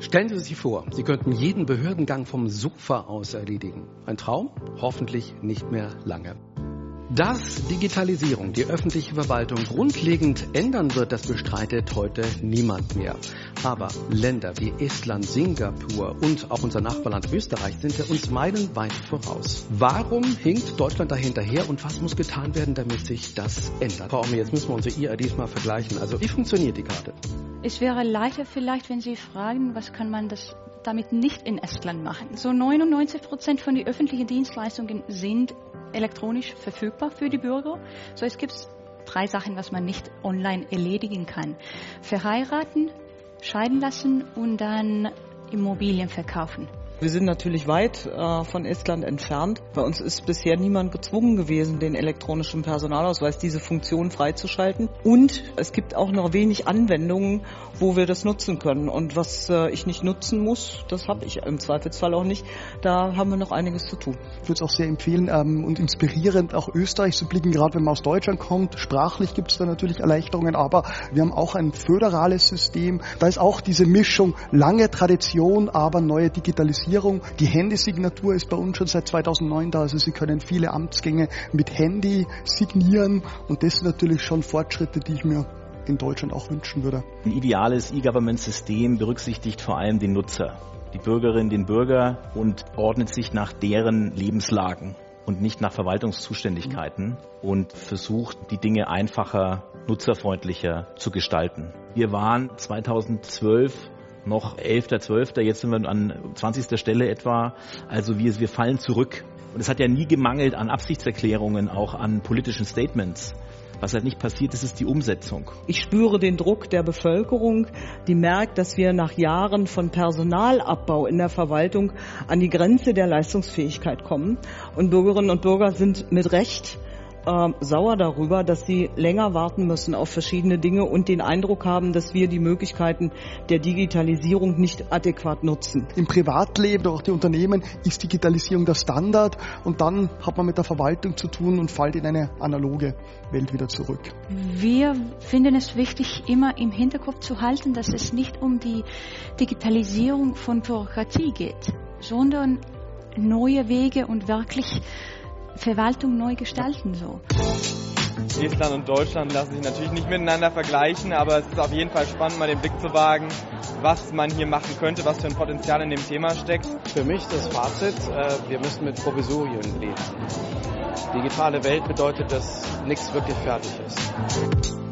Stellen Sie sich vor, Sie könnten jeden Behördengang vom Sofa aus erledigen. Ein Traum? Hoffentlich nicht mehr lange. Dass Digitalisierung die öffentliche Verwaltung grundlegend ändern wird, das bestreitet heute niemand mehr. Aber Länder wie Estland, Singapur und auch unser Nachbarland Österreich sind ja uns meilenweit voraus. Warum hinkt Deutschland dahinterher und was muss getan werden, damit sich das ändert? Frau Omme, jetzt müssen wir unsere IRDs mal vergleichen. Also wie funktioniert die Karte? Es wäre leichter vielleicht, wenn Sie fragen, was kann man das damit nicht in Estland machen. So 99 Prozent von den öffentlichen Dienstleistungen sind elektronisch verfügbar für die Bürger. So es gibt drei Sachen, was man nicht online erledigen kann. Verheiraten, scheiden lassen und dann Immobilien verkaufen. Wir sind natürlich weit äh, von Estland entfernt. Bei uns ist bisher niemand gezwungen gewesen, den elektronischen Personalausweis, diese Funktion freizuschalten. Und es gibt auch noch wenig Anwendungen, wo wir das nutzen können. Und was äh, ich nicht nutzen muss, das habe ich im Zweifelsfall auch nicht. Da haben wir noch einiges zu tun. Ich würde es auch sehr empfehlen ähm, und inspirierend auch Österreich zu blicken, gerade wenn man aus Deutschland kommt. Sprachlich gibt es da natürlich Erleichterungen, aber wir haben auch ein föderales System. Da ist auch diese Mischung lange Tradition, aber neue Digitalisierung Digitalisierung. Die Handysignatur ist bei uns schon seit 2009 da. Also Sie können viele Amtsgänge mit Handy signieren. Und das sind natürlich schon Fortschritte, die ich mir in Deutschland auch wünschen würde. Ein ideales E-Government-System berücksichtigt vor allem den Nutzer, die Bürgerin, den Bürger und ordnet sich nach deren Lebenslagen und nicht nach Verwaltungszuständigkeiten und versucht, die Dinge einfacher, nutzerfreundlicher zu gestalten. Wir waren 2012 noch 11.12., jetzt sind wir an 20. Stelle etwa. Also wir, wir fallen zurück. Und es hat ja nie gemangelt an Absichtserklärungen, auch an politischen Statements. Was halt nicht passiert ist, ist die Umsetzung. Ich spüre den Druck der Bevölkerung, die merkt, dass wir nach Jahren von Personalabbau in der Verwaltung an die Grenze der Leistungsfähigkeit kommen. Und Bürgerinnen und Bürger sind mit Recht äh, sauer darüber, dass sie länger warten müssen auf verschiedene Dinge und den Eindruck haben, dass wir die Möglichkeiten der Digitalisierung nicht adäquat nutzen. Im Privatleben oder auch die Unternehmen ist Digitalisierung der Standard und dann hat man mit der Verwaltung zu tun und fällt in eine analoge Welt wieder zurück. Wir finden es wichtig, immer im Hinterkopf zu halten, dass es nicht um die Digitalisierung von Bürokratie geht, sondern neue Wege und wirklich Verwaltung neu gestalten. So. Estland und Deutschland lassen sich natürlich nicht miteinander vergleichen, aber es ist auf jeden Fall spannend, mal den Blick zu wagen, was man hier machen könnte, was für ein Potenzial in dem Thema steckt. Für mich das Fazit, äh, wir müssen mit Provisorien leben. Digitale Welt bedeutet, dass nichts wirklich fertig ist.